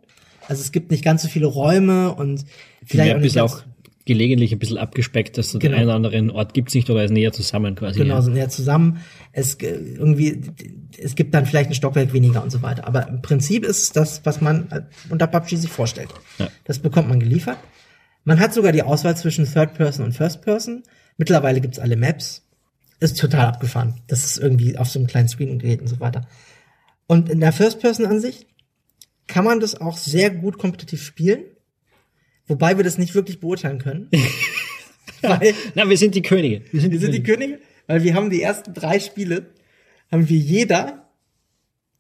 Also es gibt nicht ganz so viele Räume und Die vielleicht Map auch nicht ist auch gelegentlich ein bisschen abgespeckt, dass du Genau. den einen oder anderen Ort gibt's nicht oder ist näher zusammen quasi. Genau, ja. sind ja zusammen. Es äh, irgendwie, es gibt dann vielleicht ein Stockwerk weniger und so weiter. Aber im Prinzip ist es das, was man äh, unter PUBG sich vorstellt. Ja. Das bekommt man geliefert. Man hat sogar die Auswahl zwischen Third Person und First Person. Mittlerweile gibt's alle Maps. Ist total abgefahren. Das ist irgendwie auf so einem kleinen Screen gerät und so weiter. Und in der First Person Ansicht kann man das auch sehr gut kompetitiv spielen. Wobei wir das nicht wirklich beurteilen können. Weil Na, wir sind die Könige. Wir sind wir sind die Könige, weil wir haben die ersten drei Spiele, haben wir jeder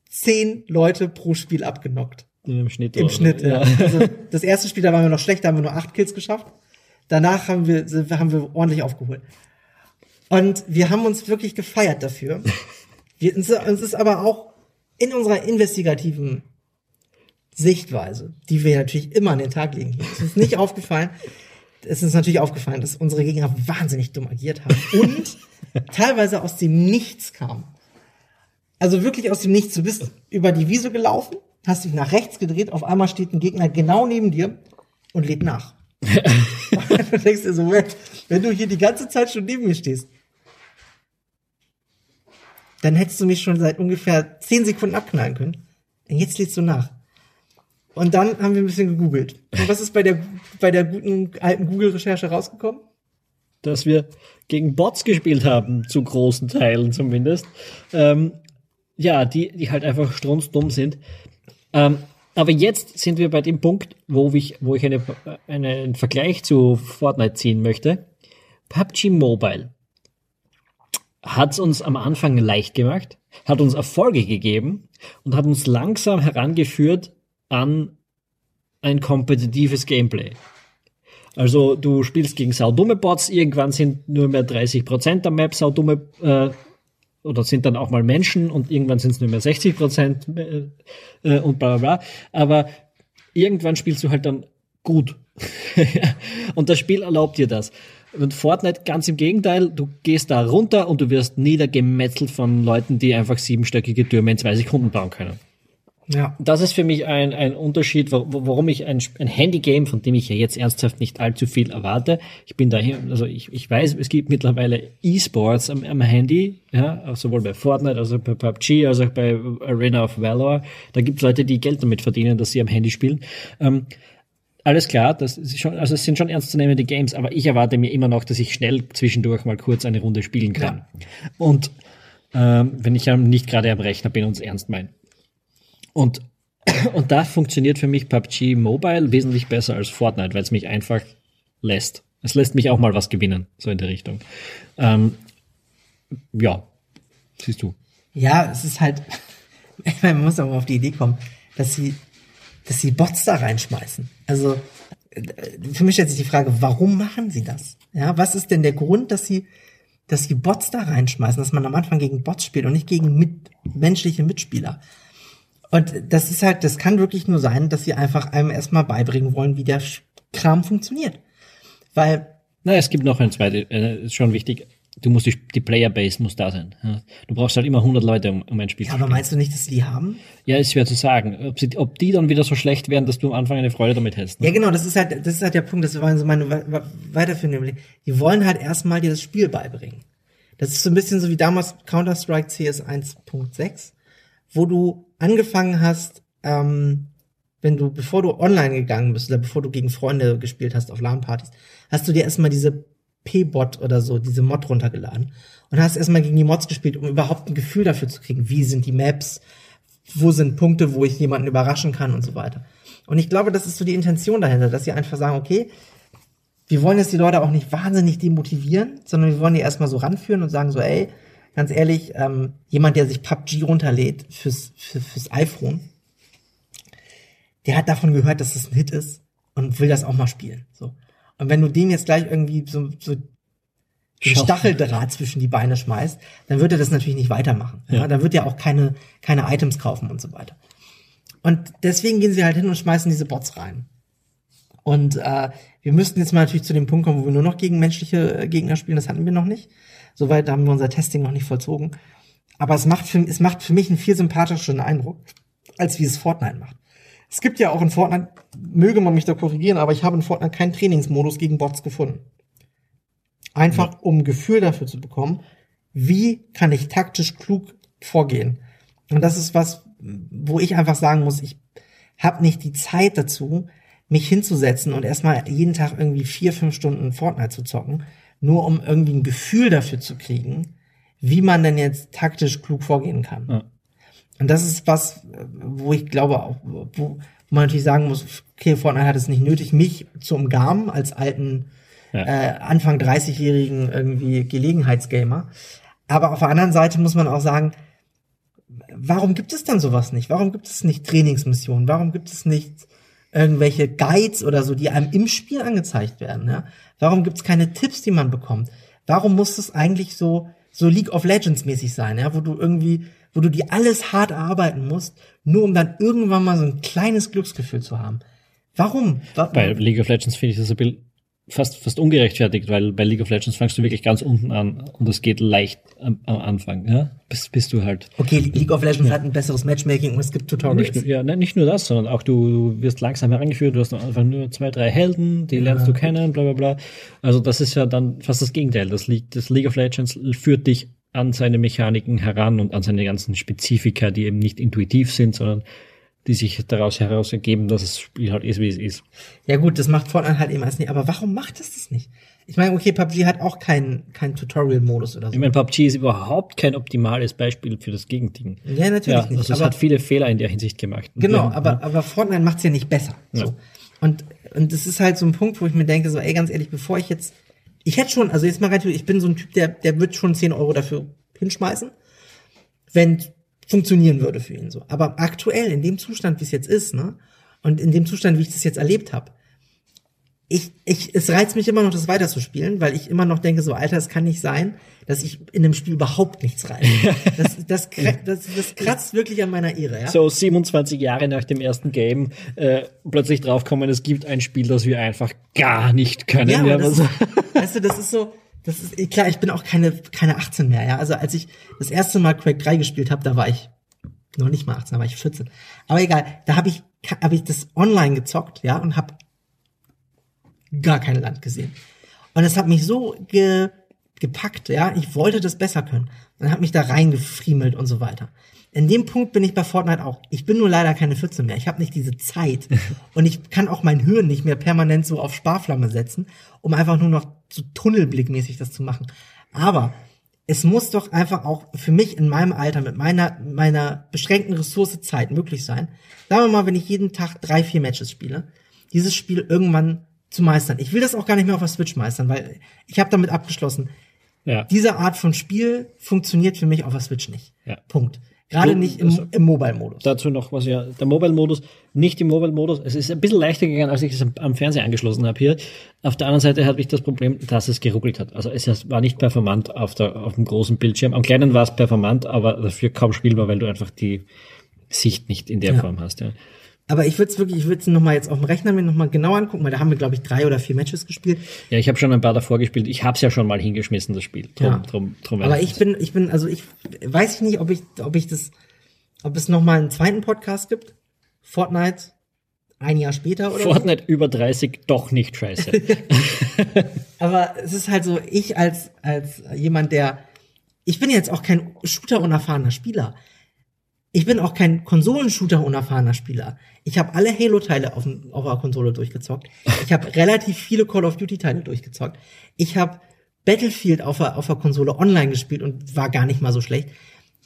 zehn Leute pro Spiel abgenockt. im Schnitt. Im oder. Schnitt, ja. Also das erste Spiel, da waren wir noch schlecht, da haben wir nur acht Kills geschafft. Danach haben wir, haben wir ordentlich aufgeholt. Und wir haben uns wirklich gefeiert dafür. Wir, uns, uns ist aber auch in unserer investigativen Sichtweise, die wir natürlich immer an den Tag legen, hier, ist nicht aufgefallen, es ist natürlich aufgefallen, dass unsere Gegner wahnsinnig dumm agiert haben und teilweise aus dem Nichts kamen. Also wirklich aus dem Nichts. Du bist über die Wiese gelaufen, hast dich nach rechts gedreht, auf einmal steht ein Gegner genau neben dir und lädt nach. Und du denkst dir so, wenn du hier die ganze Zeit schon neben mir stehst, dann hättest du mich schon seit ungefähr zehn Sekunden abknallen können. Und jetzt lädst du nach. Und dann haben wir ein bisschen gegoogelt. Und was ist bei der, bei der guten alten Google-Recherche rausgekommen? dass wir gegen Bots gespielt haben, zu großen Teilen zumindest. Ähm, ja, die, die halt einfach strunzdumm sind. Ähm, aber jetzt sind wir bei dem Punkt, wo ich, wo ich eine, eine, einen Vergleich zu Fortnite ziehen möchte. PUBG Mobile hat uns am Anfang leicht gemacht, hat uns Erfolge gegeben und hat uns langsam herangeführt an ein kompetitives Gameplay. Also du spielst gegen saudumme Bots, irgendwann sind nur mehr 30% der Map saudumme äh, oder sind dann auch mal Menschen und irgendwann sind es nur mehr 60% äh, äh, und bla bla bla. Aber irgendwann spielst du halt dann gut. und das Spiel erlaubt dir das. Und Fortnite ganz im Gegenteil, du gehst da runter und du wirst niedergemetzelt von Leuten, die einfach siebenstöckige Türme in zwei Sekunden bauen können. Ja. Das ist für mich ein, ein Unterschied, wa- wa- warum ich ein, ein Handygame, von dem ich ja jetzt ernsthaft nicht allzu viel erwarte. Ich bin daher, also ich, ich weiß, es gibt mittlerweile E-Sports am, am Handy, ja, sowohl bei Fortnite, also bei PUBG, als auch bei Arena of Valor. Da gibt es Leute, die Geld damit verdienen, dass sie am Handy spielen. Ähm, alles klar, das ist schon, also es sind schon ernstzunehmende Games, aber ich erwarte mir immer noch, dass ich schnell zwischendurch mal kurz eine Runde spielen kann. Und ähm, wenn ich ja nicht gerade am Rechner bin und es ernst meine. Und, und da funktioniert für mich PUBG Mobile wesentlich besser als Fortnite, weil es mich einfach lässt. Es lässt mich auch mal was gewinnen, so in der Richtung. Ähm, ja, siehst du. Ja, es ist halt, man muss auch auf die Idee kommen, dass sie, dass sie Bots da reinschmeißen. Also, äh, für mich stellt sich die Frage, warum machen sie das? Ja, was ist denn der Grund, dass sie, dass sie Bots da reinschmeißen, dass man am Anfang gegen Bots spielt und nicht gegen mit, menschliche Mitspieler? Und das ist halt, das kann wirklich nur sein, dass sie einfach einem erstmal beibringen wollen, wie der Kram funktioniert. Weil Na, es gibt noch ein zweites, äh, ist schon wichtig. Du musst die, die Playerbase muss da sein. Ja. Du brauchst halt immer 100 Leute, um, um ein Spiel Ja, zu aber spielen. meinst du nicht, dass sie die haben? Ja, ist schwer zu sagen. Ob, sie, ob die dann wieder so schlecht wären, dass du am Anfang eine Freude damit hättest. Ne? Ja, genau, das ist halt, das ist halt der Punkt, das war so meine we- we- weiterführende Überlegung. Die wollen halt erstmal dir das Spiel beibringen. Das ist so ein bisschen so wie damals Counter-Strike CS 1.6, wo du angefangen hast, ähm, wenn du, bevor du online gegangen bist oder bevor du gegen Freunde gespielt hast auf LAN-Partys, hast du dir erstmal diese P-Bot oder so, diese Mod runtergeladen und hast erstmal gegen die Mods gespielt, um überhaupt ein Gefühl dafür zu kriegen, wie sind die Maps, wo sind Punkte, wo ich jemanden überraschen kann und so weiter. Und ich glaube, das ist so die Intention dahinter, dass sie einfach sagen, okay, wir wollen jetzt die Leute auch nicht wahnsinnig demotivieren, sondern wir wollen die erstmal so ranführen und sagen so, ey, ganz ehrlich, ähm, jemand, der sich PUBG runterlädt fürs, für, fürs iPhone, der hat davon gehört, dass das ein Hit ist und will das auch mal spielen. So. Und wenn du dem jetzt gleich irgendwie so, so den. Stacheldraht zwischen die Beine schmeißt, dann wird er das natürlich nicht weitermachen. Ja. Ja. Dann wird er auch keine, keine Items kaufen und so weiter. Und deswegen gehen sie halt hin und schmeißen diese Bots rein. Und äh, wir müssten jetzt mal natürlich zu dem Punkt kommen, wo wir nur noch gegen menschliche äh, Gegner spielen. Das hatten wir noch nicht. Soweit haben wir unser Testing noch nicht vollzogen. Aber es macht für, es macht für mich einen viel sympathischeren Eindruck, als wie es Fortnite macht. Es gibt ja auch in Fortnite, möge man mich da korrigieren, aber ich habe in Fortnite keinen Trainingsmodus gegen Bots gefunden. Einfach ja. um ein Gefühl dafür zu bekommen, wie kann ich taktisch klug vorgehen. Und das ist was, wo ich einfach sagen muss, ich habe nicht die Zeit dazu, mich hinzusetzen und erstmal jeden Tag irgendwie vier, fünf Stunden Fortnite zu zocken, nur um irgendwie ein Gefühl dafür zu kriegen, wie man denn jetzt taktisch klug vorgehen kann. Ja. Und das ist was, wo ich glaube, auch, wo man natürlich sagen muss, okay, Fortnite hat es nicht nötig, mich zu umgarmen als alten ja. äh, Anfang 30-jährigen irgendwie Gelegenheitsgamer. Aber auf der anderen Seite muss man auch sagen, warum gibt es dann sowas nicht? Warum gibt es nicht Trainingsmissionen? Warum gibt es nicht irgendwelche Guides oder so, die einem im Spiel angezeigt werden? Ja? Warum gibt es keine Tipps, die man bekommt? Warum muss es eigentlich so so League of Legends mäßig sein, ja, wo du irgendwie, wo du dir alles hart erarbeiten musst, nur um dann irgendwann mal so ein kleines Glücksgefühl zu haben? Warum? Bei League of Legends finde ich das ein bisschen fast, fast ungerechtfertigt, weil bei League of Legends fangst du wirklich ganz unten an und es geht leicht am, am Anfang, ja? Bis, bis du halt. Okay, League of Legends ja. hat ein besseres Matchmaking und es gibt Tutorials. Nicht, ja, ne, nicht nur das, sondern auch du, du wirst langsam herangeführt, du hast einfach nur zwei, drei Helden, die lernst ja. du kennen, bla, bla, bla. Also das ist ja dann fast das Gegenteil. Das, League, das League of Legends führt dich an seine Mechaniken heran und an seine ganzen Spezifika, die eben nicht intuitiv sind, sondern die sich daraus heraus ergeben, dass das Spiel halt ist, wie es ist. Ja gut, das macht Fortnite halt eben alles nicht. Aber warum macht es das nicht? Ich meine, okay, PUBG hat auch keinen kein Tutorial-Modus oder so. Ich meine, PUBG ist überhaupt kein optimales Beispiel für das Gegending. Ja, natürlich ja, nicht. Also es hat viele Fehler in der Hinsicht gemacht. Genau, aber, ja. aber Fortnite macht es ja nicht besser. So. Ja. Und, und das ist halt so ein Punkt, wo ich mir denke, so, ey, ganz ehrlich, bevor ich jetzt, ich hätte schon, also jetzt mal rein, ich bin so ein Typ, der, der wird schon 10 Euro dafür hinschmeißen, wenn funktionieren würde für ihn so. Aber aktuell, in dem Zustand, wie es jetzt ist, ne, und in dem Zustand, wie ich das jetzt erlebt habe, ich, ich, es reizt mich immer noch, das weiterzuspielen, weil ich immer noch denke, so, Alter, es kann nicht sein, dass ich in dem Spiel überhaupt nichts reize. Das, das, das, das, kratzt wirklich an meiner Ehre, ja. So 27 Jahre nach dem ersten Game äh, plötzlich draufkommen, es gibt ein Spiel, das wir einfach gar nicht können. Ja, ja das, weißt du, das ist so, das ist eh klar, ich bin auch keine, keine 18 mehr, ja. Also als ich das erste Mal Quake 3 gespielt habe, da war ich noch nicht mal 18, da war ich 14. Aber egal, da habe ich, hab ich das online gezockt, ja, und habe gar kein Land gesehen. Und es hat mich so ge, gepackt, ja. Ich wollte das besser können. Und hat mich da reingefriemelt und so weiter. In dem Punkt bin ich bei Fortnite auch. Ich bin nur leider keine 14 mehr. Ich habe nicht diese Zeit. und ich kann auch mein Hirn nicht mehr permanent so auf Sparflamme setzen, um einfach nur noch so tunnelblickmäßig das zu machen. Aber es muss doch einfach auch für mich in meinem Alter mit meiner, meiner beschränkten Ressource Zeit möglich sein. Sagen wir mal, wenn ich jeden Tag drei, vier Matches spiele, dieses Spiel irgendwann zu meistern. Ich will das auch gar nicht mehr auf der Switch meistern, weil ich habe damit abgeschlossen. Ja. Diese Art von Spiel funktioniert für mich auf der Switch nicht. Ja. Punkt. Gerade du, nicht im, im Mobile-Modus. Dazu noch was, ja. Der Mobile-Modus, nicht im Mobile-Modus. Es ist ein bisschen leichter gegangen, als ich es am, am Fernseher angeschlossen habe hier. Auf der anderen Seite hatte ich das Problem, dass es geruckelt hat. Also es war nicht performant auf, der, auf dem großen Bildschirm. Am kleinen war es performant, aber dafür kaum spielbar, weil du einfach die Sicht nicht in der ja. Form hast. Ja. Aber ich würde es wirklich, ich würde es nochmal jetzt auf dem Rechner mir nochmal genau angucken, weil da haben wir, glaube ich, drei oder vier Matches gespielt. Ja, ich habe schon ein paar davor gespielt. Ich habe es ja schon mal hingeschmissen, das Spiel. Drum, ja. drum, drum Aber ich bin, ich bin, also ich weiß ich nicht, ob ich, ob ich das, ob es nochmal einen zweiten Podcast gibt. Fortnite ein Jahr später oder Fortnite so. über 30 doch nicht scheiße. Aber es ist halt so, ich als, als jemand, der, ich bin jetzt auch kein Shooter-unerfahrener Spieler. Ich bin auch kein Konsolenshooter-unerfahrener Spieler. Ich habe alle Halo-Teile auf, auf der Konsole durchgezockt. Ich habe relativ viele Call of Duty-Teile durchgezockt. Ich habe Battlefield auf der, auf der Konsole online gespielt und war gar nicht mal so schlecht.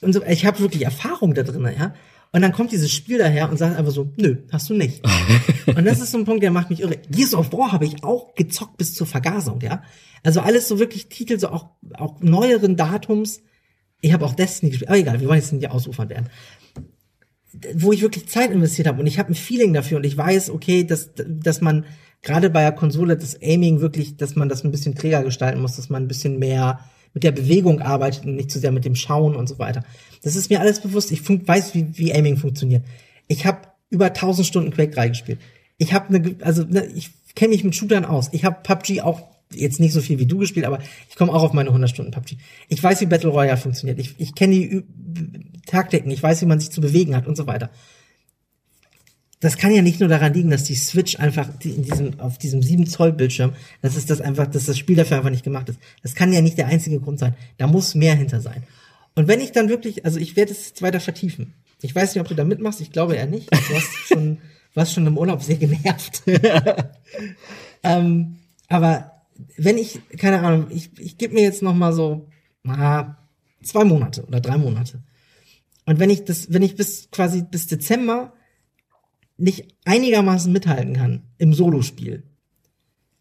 Und so, ich habe wirklich Erfahrung da drin, ja. Und dann kommt dieses Spiel daher und sagt einfach so, nö, hast du nicht. und das ist so ein Punkt, der macht mich irre. Gears of War habe ich auch gezockt bis zur Vergasung, ja. Also alles so wirklich Titel, so auch, auch neueren Datums. Ich habe auch Destiny gespielt, aber egal, wir wollen jetzt nicht ausufern werden wo ich wirklich Zeit investiert habe und ich habe ein Feeling dafür und ich weiß, okay, dass, dass man gerade bei der Konsole das Aiming wirklich, dass man das ein bisschen träger gestalten muss, dass man ein bisschen mehr mit der Bewegung arbeitet und nicht zu sehr mit dem Schauen und so weiter. Das ist mir alles bewusst. Ich weiß, wie, wie Aiming funktioniert. Ich habe über 1000 Stunden Quake 3 gespielt. Ich habe eine, also ne, ich kenne mich mit Shootern aus. Ich habe PUBG auch jetzt nicht so viel wie du gespielt, aber ich komme auch auf meine 100 Stunden PUBG. Ich weiß, wie Battle Royale funktioniert. Ich, ich kenne die Taktiken. Ich weiß, wie man sich zu bewegen hat und so weiter. das kann ja nicht nur daran liegen, dass die Switch einfach in diesem, auf diesem 7 Zoll Bildschirm, dass es das einfach, dass das Spiel dafür einfach nicht gemacht ist. Das kann ja nicht der einzige Grund sein. Da muss mehr hinter sein. Und wenn ich dann wirklich, also ich werde es jetzt weiter vertiefen. Ich weiß nicht, ob du da mitmachst, ich glaube eher nicht. Du hast schon, warst schon im Urlaub sehr genervt. ähm, aber wenn ich, keine Ahnung, ich, ich gebe mir jetzt noch mal so ah, zwei Monate oder drei Monate. Und wenn ich das, wenn ich bis quasi bis Dezember nicht einigermaßen mithalten kann im Solospiel,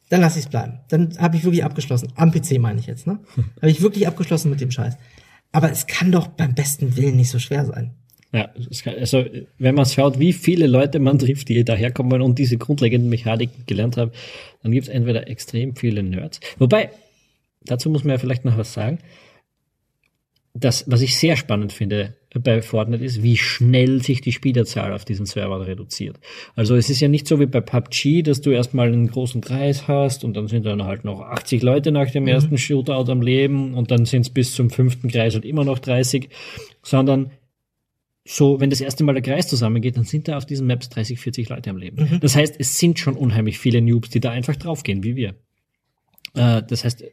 dann lasse ich es bleiben. Dann habe ich wirklich abgeschlossen. Am PC meine ich jetzt, ne? Habe ich wirklich abgeschlossen mit dem Scheiß. Aber es kann doch beim besten Willen nicht so schwer sein. Ja, also wenn man schaut, wie viele Leute man trifft, die daherkommen und diese grundlegenden Mechaniken gelernt haben, dann gibt es entweder extrem viele Nerds. Wobei, dazu muss man ja vielleicht noch was sagen. Das, was ich sehr spannend finde bei Fortnite ist, wie schnell sich die Spielerzahl auf diesen Servern reduziert. Also es ist ja nicht so wie bei PUBG, dass du erstmal einen großen Kreis hast und dann sind dann halt noch 80 Leute nach dem mhm. ersten Shootout am Leben und dann sind es bis zum fünften Kreis halt immer noch 30, sondern so, wenn das erste Mal der Kreis zusammengeht, dann sind da auf diesen Maps 30, 40 Leute am Leben. Mhm. Das heißt, es sind schon unheimlich viele Noobs, die da einfach draufgehen, wie wir. Äh, das heißt,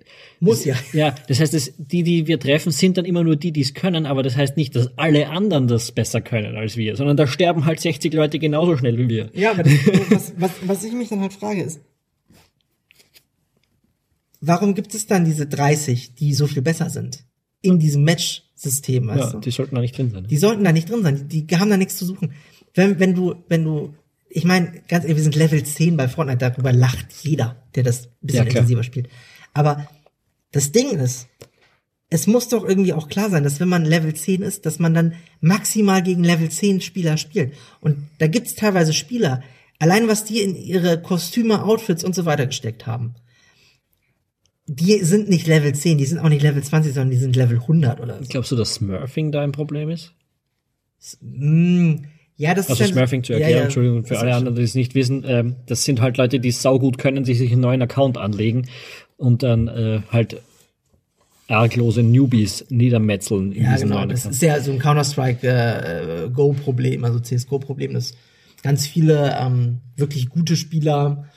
muss ja. Ja, das heißt, das, die, die wir treffen, sind dann immer nur die, die es können, aber das heißt nicht, dass alle anderen das besser können als wir, sondern da sterben halt 60 Leute genauso schnell wie wir. Ja, aber das, was, was, was ich mich dann halt frage ist, warum gibt es dann diese 30, die so viel besser sind? In diesem Match System, weißt ja, du? Die sollten da nicht drin sein. Die sollten da nicht drin sein. Die, die haben da nichts zu suchen. Wenn, wenn du, wenn du, ich meine, ganz ehrlich, wir sind Level 10 bei Fortnite, darüber lacht jeder, der das ein bisschen ja, intensiver spielt. Aber das Ding ist, es muss doch irgendwie auch klar sein, dass wenn man Level 10 ist, dass man dann maximal gegen Level 10 Spieler spielt. Und da gibt's teilweise Spieler, allein was die in ihre Kostüme, Outfits und so weiter gesteckt haben die sind nicht Level 10, die sind auch nicht Level 20, sondern die sind Level 100 oder so. Glaubst du, dass Smurfing da ein Problem ist? Mm, ja, das also ist. Also Smurfing zu erklären, ja, ja, Entschuldigung, für alle anderen, die es nicht wissen, ähm, das sind halt Leute, die saugut können, die sich einen neuen Account anlegen und dann äh, halt arglose Newbies niedermetzeln in ja, diesem genau, neuen das Account. ist ja so ein Counter-Strike äh, also CSGO-Problem, dass ganz viele ähm, wirklich gute Spieler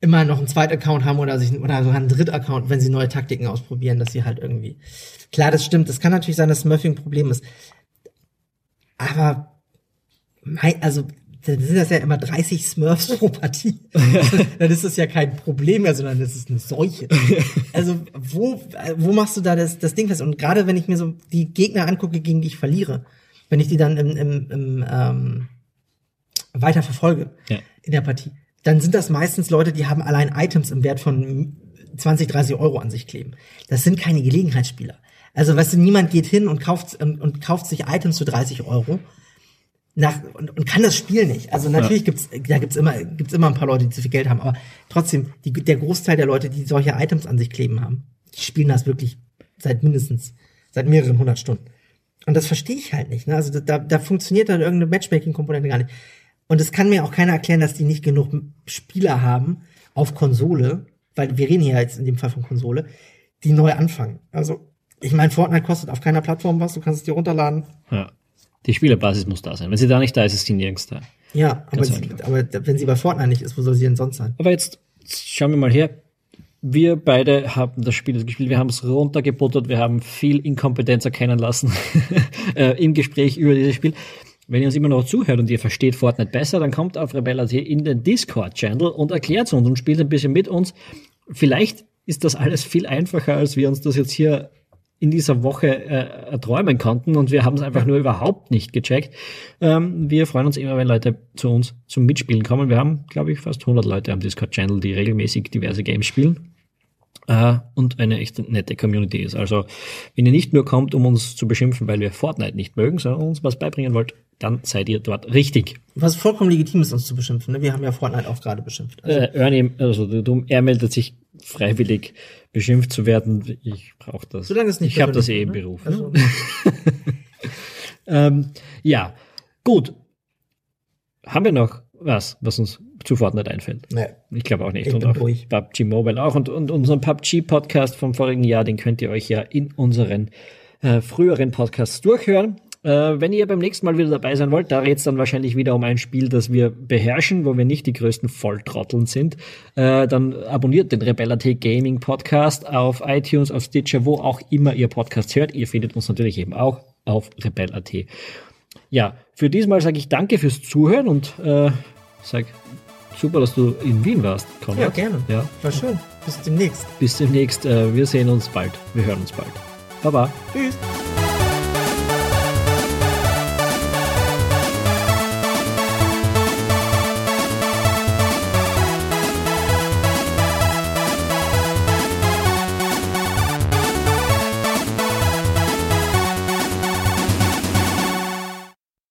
immer noch einen Zweit-Account haben oder sich oder sogar einen Dritt-Account, wenn sie neue Taktiken ausprobieren, dass sie halt irgendwie. Klar, das stimmt. Das kann natürlich sein, dass Smurfing ein Problem ist. Aber also dann sind das ja immer 30 Smurfs pro Partie. dann ist das ja kein Problem mehr, sondern das ist eine Seuche. Also wo, wo machst du da das, das Ding fest? Und gerade wenn ich mir so die Gegner angucke, gegen die ich verliere, wenn ich die dann im, im, im ähm, weiter verfolge ja. in der Partie, dann sind das meistens Leute, die haben allein Items im Wert von 20, 30 Euro an sich kleben. Das sind keine Gelegenheitsspieler. Also, weißt du, niemand geht hin und kauft, und, und kauft sich Items für 30 Euro nach, und, und kann das Spiel nicht. Also natürlich ja. gibt's, da gibt's immer, gibt's immer ein paar Leute, die zu viel Geld haben, aber trotzdem, die, der Großteil der Leute, die solche Items an sich kleben haben, die spielen das wirklich seit mindestens, seit mehreren hundert Stunden. Und das verstehe ich halt nicht. Ne? Also da, da funktioniert dann irgendeine Matchmaking-Komponente gar nicht. Und es kann mir auch keiner erklären, dass die nicht genug Spieler haben auf Konsole, weil wir reden hier jetzt in dem Fall von Konsole, die neu anfangen. Also, ich meine, Fortnite kostet auf keiner Plattform was, du kannst es dir runterladen. Ja. Die Spielerbasis muss da sein. Wenn sie da nicht da ist, ist sie nirgends da. Ja, aber, sie, aber wenn sie bei Fortnite nicht ist, wo soll sie denn sonst sein? Aber jetzt schauen wir mal her. Wir beide haben das Spiel gespielt, wir haben es runtergebuttert, wir haben viel Inkompetenz erkennen lassen äh, im Gespräch über dieses Spiel. Wenn ihr uns immer noch zuhört und ihr versteht Fortnite besser, dann kommt auf Rebellas hier in den Discord-Channel und erklärt es uns und spielt ein bisschen mit uns. Vielleicht ist das alles viel einfacher, als wir uns das jetzt hier in dieser Woche äh, erträumen konnten und wir haben es einfach nur überhaupt nicht gecheckt. Ähm, wir freuen uns immer, wenn Leute zu uns zum Mitspielen kommen. Wir haben, glaube ich, fast 100 Leute am Discord-Channel, die regelmäßig diverse Games spielen äh, und eine echt nette Community ist. Also wenn ihr nicht nur kommt, um uns zu beschimpfen, weil wir Fortnite nicht mögen, sondern uns was beibringen wollt, dann seid ihr dort richtig. Was vollkommen legitim ist, uns zu beschimpfen. Ne? Wir haben ja Fortnite auch gerade beschimpft. Also. Äh, Ernie, also du, er meldet sich freiwillig, beschimpft zu werden. Ich brauche das. Solange es nicht ich habe das eh im ne? Beruf. Also. ähm, ja, gut. Haben wir noch was, was uns zu Fortnite einfällt. Nee. Ich glaube auch nicht. Ich und auch ruhig. PUBG Mobile auch. Und, und unseren PUBG-Podcast vom vorigen Jahr, den könnt ihr euch ja in unseren äh, früheren Podcasts durchhören. Äh, wenn ihr beim nächsten Mal wieder dabei sein wollt, da geht es dann wahrscheinlich wieder um ein Spiel, das wir beherrschen, wo wir nicht die größten Volltrotteln sind, äh, dann abonniert den Rebella T Gaming Podcast auf iTunes, auf Stitcher, wo auch immer ihr Podcast hört. Ihr findet uns natürlich eben auch auf Rebell.at. Ja, für diesmal sage ich danke fürs Zuhören und äh, sag super, dass du in Wien warst, Konrad. Ja, gerne. Ja. War schön. Bis demnächst. Bis demnächst. Äh, wir sehen uns bald. Wir hören uns bald. Baba. Tschüss.